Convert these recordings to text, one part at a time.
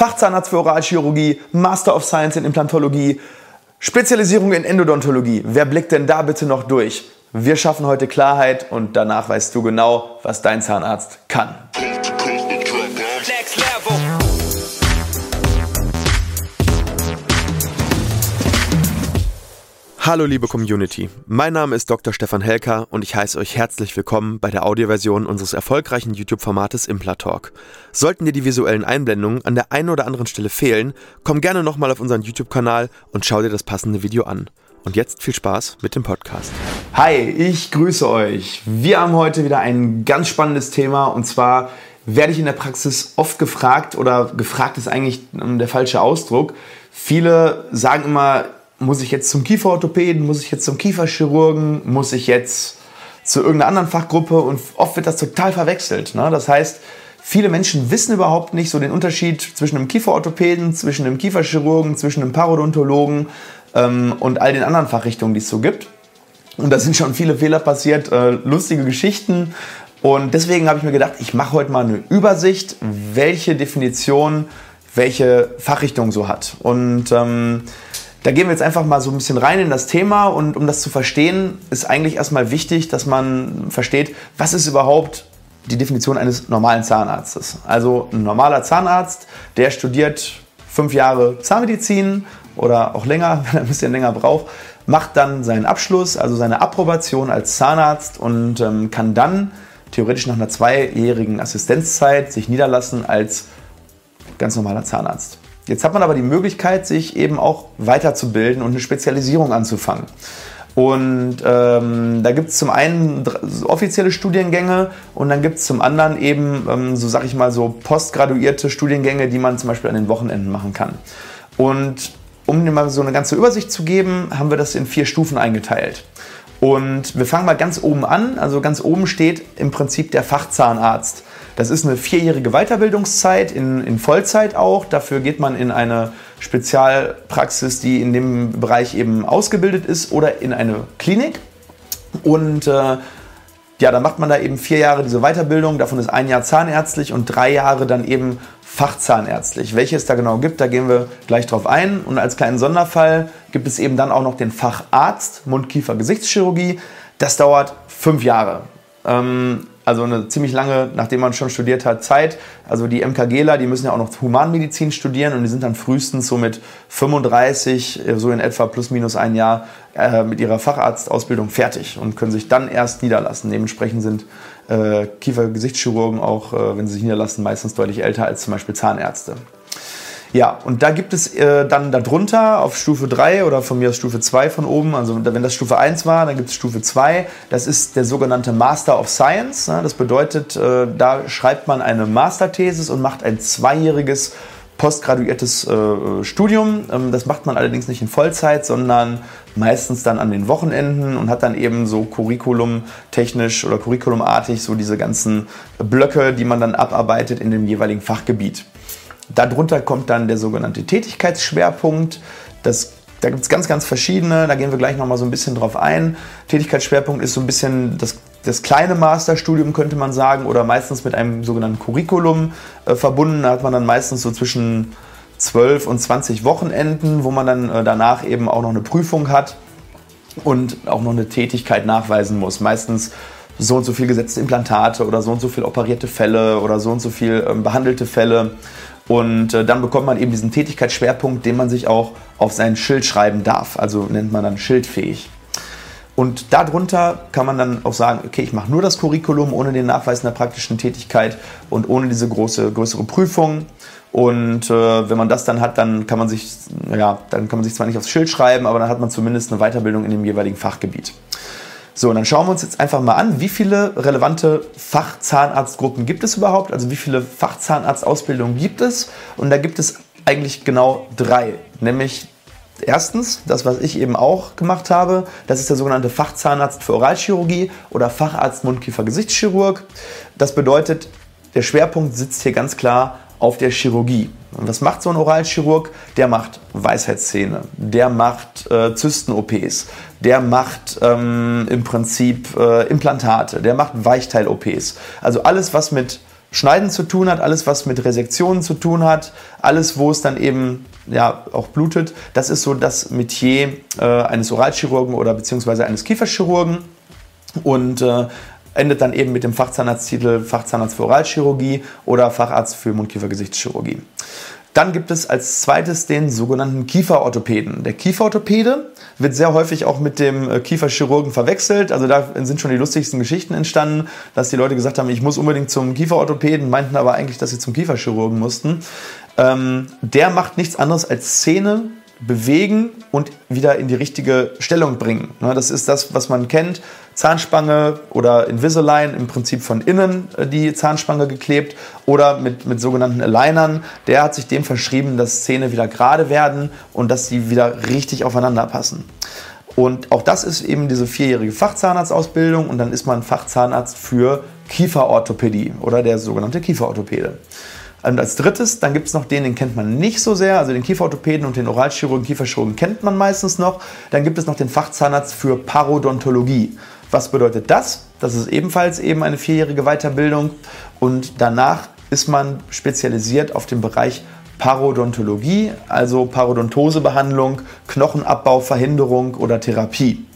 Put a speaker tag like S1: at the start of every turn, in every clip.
S1: Fachzahnarzt für Oralchirurgie, Master of Science in Implantologie, Spezialisierung in Endodontologie. Wer blickt denn da bitte noch durch? Wir schaffen heute Klarheit und danach weißt du genau, was dein Zahnarzt kann. Hallo liebe Community, mein Name ist Dr. Stefan Helker und ich heiße euch herzlich willkommen bei der Audioversion unseres erfolgreichen YouTube-Formates Implatalk. Sollten dir die visuellen Einblendungen an der einen oder anderen Stelle fehlen, komm gerne nochmal auf unseren YouTube-Kanal und schau dir das passende Video an. Und jetzt viel Spaß mit dem Podcast. Hi, ich grüße euch. Wir haben heute wieder ein ganz spannendes Thema und zwar werde ich in der Praxis oft gefragt oder gefragt ist eigentlich der falsche Ausdruck. Viele sagen immer, muss ich jetzt zum Kieferorthopäden, muss ich jetzt zum Kieferchirurgen, muss ich jetzt zu irgendeiner anderen Fachgruppe und oft wird das total verwechselt. Ne? Das heißt, viele Menschen wissen überhaupt nicht so den Unterschied zwischen einem Kieferorthopäden, zwischen einem Kieferchirurgen, zwischen einem Parodontologen ähm, und all den anderen Fachrichtungen, die es so gibt. Und da sind schon viele Fehler passiert, äh, lustige Geschichten. Und deswegen habe ich mir gedacht, ich mache heute mal eine Übersicht, welche Definition welche Fachrichtung so hat. Und ähm, da gehen wir jetzt einfach mal so ein bisschen rein in das Thema und um das zu verstehen, ist eigentlich erstmal wichtig, dass man versteht, was ist überhaupt die Definition eines normalen Zahnarztes. Also ein normaler Zahnarzt, der studiert fünf Jahre Zahnmedizin oder auch länger, wenn er ein bisschen länger braucht, macht dann seinen Abschluss, also seine Approbation als Zahnarzt und ähm, kann dann theoretisch nach einer zweijährigen Assistenzzeit sich niederlassen als ganz normaler Zahnarzt. Jetzt hat man aber die Möglichkeit, sich eben auch weiterzubilden und eine Spezialisierung anzufangen. Und ähm, da gibt es zum einen offizielle Studiengänge und dann gibt es zum anderen eben, ähm, so sag ich mal, so postgraduierte Studiengänge, die man zum Beispiel an den Wochenenden machen kann. Und um dir mal so eine ganze Übersicht zu geben, haben wir das in vier Stufen eingeteilt. Und wir fangen mal ganz oben an. Also ganz oben steht im Prinzip der Fachzahnarzt. Das ist eine vierjährige Weiterbildungszeit in, in Vollzeit auch. Dafür geht man in eine Spezialpraxis, die in dem Bereich eben ausgebildet ist oder in eine Klinik. Und äh, ja, dann macht man da eben vier Jahre diese Weiterbildung. Davon ist ein Jahr zahnärztlich und drei Jahre dann eben Fachzahnärztlich. Welche es da genau gibt, da gehen wir gleich drauf ein. Und als kleinen Sonderfall gibt es eben dann auch noch den Facharzt Mund-Kiefer-Gesichtschirurgie. Das dauert fünf Jahre. Ähm, also eine ziemlich lange, nachdem man schon studiert hat, Zeit. Also die MKGler, die müssen ja auch noch Humanmedizin studieren und die sind dann frühestens so mit 35, äh, so in etwa plus minus ein Jahr, äh, mit ihrer Facharztausbildung fertig und können sich dann erst niederlassen. Dementsprechend sind äh, Kiefer-Gesichtschirurgen auch, äh, wenn sie sich niederlassen, meistens deutlich älter als zum Beispiel Zahnärzte. Ja, und da gibt es äh, dann darunter auf Stufe 3 oder von mir aus Stufe 2 von oben, also wenn das Stufe 1 war, dann gibt es Stufe 2. Das ist der sogenannte Master of Science. Ne? Das bedeutet, äh, da schreibt man eine Masterthesis und macht ein zweijähriges postgraduiertes äh, Studium. Ähm, das macht man allerdings nicht in Vollzeit, sondern meistens dann an den Wochenenden und hat dann eben so curriculum-technisch oder curriculumartig so diese ganzen Blöcke, die man dann abarbeitet in dem jeweiligen Fachgebiet. Darunter kommt dann der sogenannte Tätigkeitsschwerpunkt. Das, da gibt es ganz, ganz verschiedene. Da gehen wir gleich nochmal so ein bisschen drauf ein. Tätigkeitsschwerpunkt ist so ein bisschen das, das kleine Masterstudium, könnte man sagen, oder meistens mit einem sogenannten Curriculum äh, verbunden. Da hat man dann meistens so zwischen 12 und 20 Wochenenden, wo man dann äh, danach eben auch noch eine Prüfung hat und auch noch eine Tätigkeit nachweisen muss. Meistens so und so viel gesetzte Implantate oder so und so viel operierte Fälle oder so und so viel ähm, behandelte Fälle. Und äh, dann bekommt man eben diesen Tätigkeitsschwerpunkt, den man sich auch auf sein Schild schreiben darf. Also nennt man dann schildfähig. Und darunter kann man dann auch sagen, okay, ich mache nur das Curriculum ohne den Nachweis einer praktischen Tätigkeit und ohne diese große, größere Prüfung. Und äh, wenn man das dann hat, dann kann man sich, ja, dann kann man sich zwar nicht aufs Schild schreiben, aber dann hat man zumindest eine Weiterbildung in dem jeweiligen Fachgebiet. So, und dann schauen wir uns jetzt einfach mal an, wie viele relevante Fachzahnarztgruppen gibt es überhaupt, also wie viele Fachzahnarztausbildungen gibt es. Und da gibt es eigentlich genau drei, nämlich Erstens, das, was ich eben auch gemacht habe, das ist der sogenannte Fachzahnarzt für Oralchirurgie oder Facharzt Mundkiefer-Gesichtschirurg. Das bedeutet, der Schwerpunkt sitzt hier ganz klar auf der Chirurgie. Und was macht so ein Oralchirurg? Der macht Weisheitszähne, der macht äh, Zysten-OPs, der macht ähm, im Prinzip äh, Implantate, der macht Weichteil-OPs. Also alles, was mit Schneiden zu tun hat, alles, was mit Resektionen zu tun hat, alles, wo es dann eben ja, auch blutet. Das ist so das Metier äh, eines Oralchirurgen oder beziehungsweise eines Kieferchirurgen und äh, endet dann eben mit dem Fachzahnarzttitel Fachzahnarzt für Oralchirurgie oder Facharzt für Mundkiefergesichtschirurgie. Dann gibt es als zweites den sogenannten Kieferorthopäden. Der Kieferorthopäde wird sehr häufig auch mit dem äh, Kieferchirurgen verwechselt. Also da sind schon die lustigsten Geschichten entstanden, dass die Leute gesagt haben, ich muss unbedingt zum Kieferorthopäden, meinten aber eigentlich, dass sie zum Kieferchirurgen mussten. Ähm, der macht nichts anderes als Zähne bewegen und wieder in die richtige Stellung bringen. Das ist das, was man kennt. Zahnspange oder Invisalign im Prinzip von innen äh, die Zahnspange geklebt oder mit, mit sogenannten Alignern. Der hat sich dem verschrieben, dass Zähne wieder gerade werden und dass sie wieder richtig aufeinander passen. Und auch das ist eben diese vierjährige Fachzahnarztausbildung und dann ist man Fachzahnarzt für Kieferorthopädie oder der sogenannte Kieferorthopäde. Und als drittes, dann gibt es noch den, den kennt man nicht so sehr, also den Kieferorthopäden und den Oralchirurgen, Kieferchirurgen kennt man meistens noch. Dann gibt es noch den Fachzahnarzt für Parodontologie. Was bedeutet das? Das ist ebenfalls eben eine vierjährige Weiterbildung und danach ist man spezialisiert auf den Bereich Parodontologie, also Parodontosebehandlung, Knochenabbauverhinderung oder Therapie.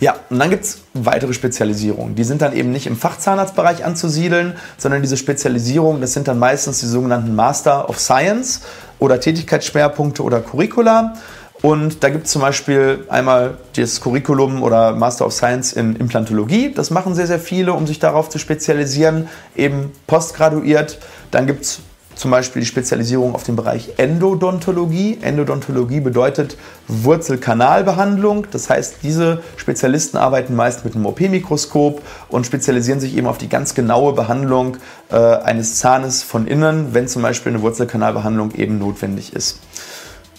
S1: Ja, und dann gibt es weitere Spezialisierungen. Die sind dann eben nicht im Fachzahnarztbereich anzusiedeln, sondern diese Spezialisierungen, das sind dann meistens die sogenannten Master of Science oder Tätigkeitsschwerpunkte oder Curricula. Und da gibt es zum Beispiel einmal das Curriculum oder Master of Science in Implantologie. Das machen sehr, sehr viele, um sich darauf zu spezialisieren, eben postgraduiert. Dann gibt es zum Beispiel die Spezialisierung auf den Bereich Endodontologie. Endodontologie bedeutet Wurzelkanalbehandlung. Das heißt, diese Spezialisten arbeiten meist mit einem OP-Mikroskop und spezialisieren sich eben auf die ganz genaue Behandlung äh, eines Zahnes von innen, wenn zum Beispiel eine Wurzelkanalbehandlung eben notwendig ist.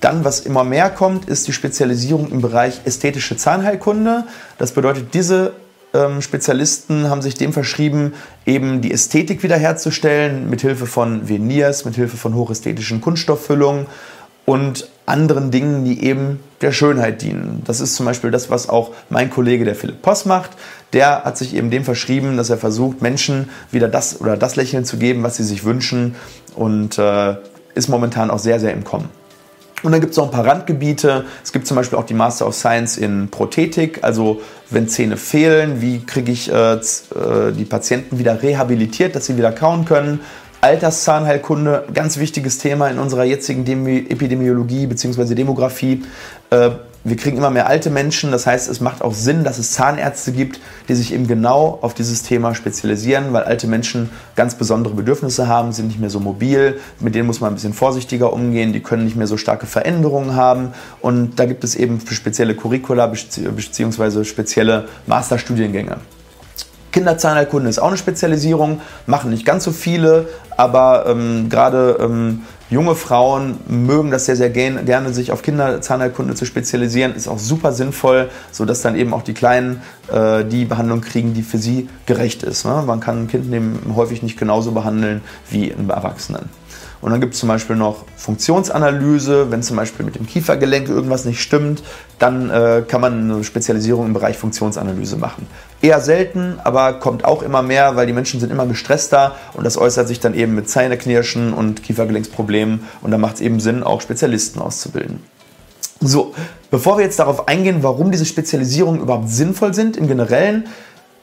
S1: Dann, was immer mehr kommt, ist die Spezialisierung im Bereich ästhetische Zahnheilkunde. Das bedeutet, diese Spezialisten haben sich dem verschrieben, eben die Ästhetik wiederherzustellen, mithilfe von Veneers, mithilfe von hochästhetischen Kunststofffüllungen und anderen Dingen, die eben der Schönheit dienen. Das ist zum Beispiel das, was auch mein Kollege, der Philipp Poss, macht. Der hat sich eben dem verschrieben, dass er versucht, Menschen wieder das oder das Lächeln zu geben, was sie sich wünschen und äh, ist momentan auch sehr, sehr im Kommen. Und dann gibt es noch ein paar Randgebiete. Es gibt zum Beispiel auch die Master of Science in Prothetik, also wenn Zähne fehlen, wie kriege ich äh, äh, die Patienten wieder rehabilitiert, dass sie wieder kauen können. Alterszahnheilkunde, ganz wichtiges Thema in unserer jetzigen Epidemiologie bzw. Demografie. Äh, wir kriegen immer mehr alte Menschen. Das heißt, es macht auch Sinn, dass es Zahnärzte gibt, die sich eben genau auf dieses Thema spezialisieren, weil alte Menschen ganz besondere Bedürfnisse haben, sind nicht mehr so mobil, mit denen muss man ein bisschen vorsichtiger umgehen, die können nicht mehr so starke Veränderungen haben. Und da gibt es eben spezielle Curricula bzw. spezielle Masterstudiengänge. Kinderzahnheilkunde ist auch eine Spezialisierung, machen nicht ganz so viele, aber ähm, gerade ähm, junge Frauen mögen das sehr, sehr gerne, sich auf Kinderzahnheilkunde zu spezialisieren. Ist auch super sinnvoll, sodass dann eben auch die Kleinen äh, die Behandlung kriegen, die für sie gerecht ist. Ne? Man kann ein Kind häufig nicht genauso behandeln wie einen Erwachsenen. Und dann gibt es zum Beispiel noch Funktionsanalyse. Wenn zum Beispiel mit dem Kiefergelenk irgendwas nicht stimmt, dann äh, kann man eine Spezialisierung im Bereich Funktionsanalyse machen. Eher selten, aber kommt auch immer mehr, weil die Menschen sind immer gestresster und das äußert sich dann eben mit Zähneknirschen und Kiefergelenksproblemen und da macht es eben Sinn, auch Spezialisten auszubilden. So, bevor wir jetzt darauf eingehen, warum diese Spezialisierungen überhaupt sinnvoll sind im Generellen,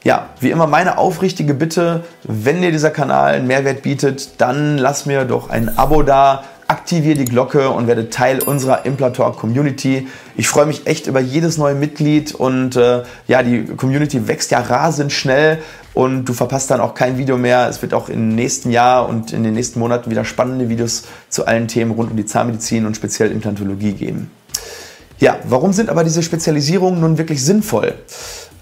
S1: ja, wie immer meine aufrichtige Bitte, wenn dir dieser Kanal einen Mehrwert bietet, dann lass mir doch ein Abo da, aktiviere die Glocke und werde Teil unserer Implator Community. Ich freue mich echt über jedes neue Mitglied und äh, ja, die Community wächst ja rasend schnell und du verpasst dann auch kein Video mehr. Es wird auch im nächsten Jahr und in den nächsten Monaten wieder spannende Videos zu allen Themen rund um die Zahnmedizin und speziell Implantologie geben. Ja, warum sind aber diese Spezialisierungen nun wirklich sinnvoll?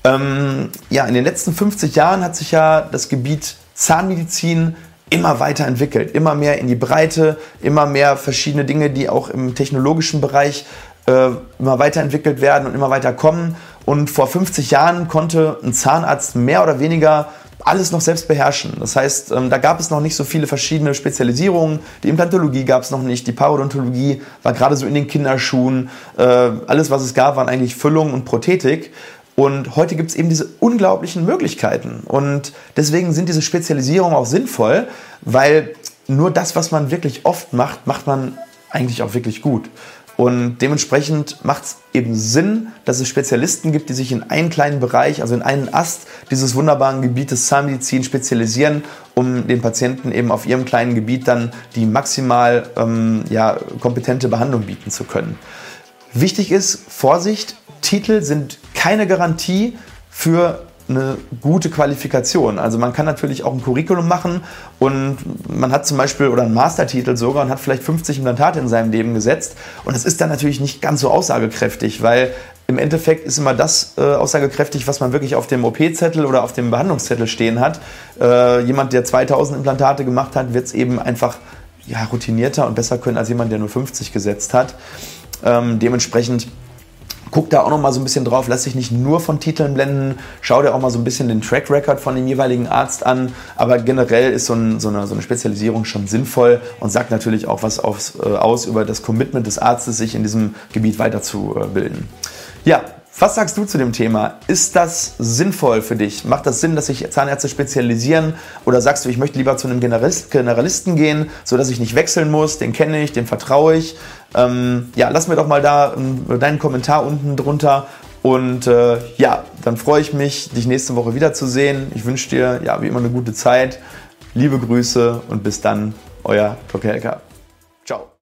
S1: Ähm, ja, in den letzten 50 Jahren hat sich ja das Gebiet Zahnmedizin immer weiterentwickelt, immer mehr in die Breite, immer mehr verschiedene Dinge, die auch im technologischen Bereich äh, immer weiterentwickelt werden und immer weiter kommen. Und vor 50 Jahren konnte ein Zahnarzt mehr oder weniger alles noch selbst beherrschen. Das heißt, ähm, da gab es noch nicht so viele verschiedene Spezialisierungen. Die Implantologie gab es noch nicht, die Parodontologie war gerade so in den Kinderschuhen. Äh, alles, was es gab, waren eigentlich Füllung und Prothetik. Und heute gibt es eben diese unglaublichen Möglichkeiten. Und deswegen sind diese Spezialisierungen auch sinnvoll, weil nur das, was man wirklich oft macht, macht man eigentlich auch wirklich gut. Und dementsprechend macht es eben Sinn, dass es Spezialisten gibt, die sich in einen kleinen Bereich, also in einen Ast dieses wunderbaren Gebietes Zahnmedizin spezialisieren, um den Patienten eben auf ihrem kleinen Gebiet dann die maximal ähm, ja, kompetente Behandlung bieten zu können. Wichtig ist, Vorsicht, Titel sind keine Garantie für eine gute Qualifikation. Also man kann natürlich auch ein Curriculum machen und man hat zum Beispiel oder einen Mastertitel sogar und hat vielleicht 50 Implantate in seinem Leben gesetzt und es ist dann natürlich nicht ganz so aussagekräftig, weil im Endeffekt ist immer das äh, aussagekräftig, was man wirklich auf dem OP-Zettel oder auf dem Behandlungszettel stehen hat. Äh, jemand, der 2000 Implantate gemacht hat, wird es eben einfach ja, routinierter und besser können als jemand, der nur 50 gesetzt hat. Ähm, dementsprechend Guck da auch noch mal so ein bisschen drauf, lass dich nicht nur von Titeln blenden, schau dir auch mal so ein bisschen den Track Record von dem jeweiligen Arzt an, aber generell ist so, ein, so, eine, so eine, Spezialisierung schon sinnvoll und sagt natürlich auch was aufs, äh, aus über das Commitment des Arztes, sich in diesem Gebiet weiterzubilden. Ja, was sagst du zu dem Thema? Ist das sinnvoll für dich? Macht das Sinn, dass sich Zahnärzte spezialisieren? Oder sagst du, ich möchte lieber zu einem Generalisten gehen, sodass ich nicht wechseln muss? Den kenne ich, dem vertraue ich. Ähm, ja, lass mir doch mal da ähm, deinen Kommentar unten drunter. Und äh, ja, dann freue ich mich, dich nächste Woche wiederzusehen. Ich wünsche dir ja wie immer eine gute Zeit. Liebe Grüße und bis dann, euer Dr. Helker. Ciao.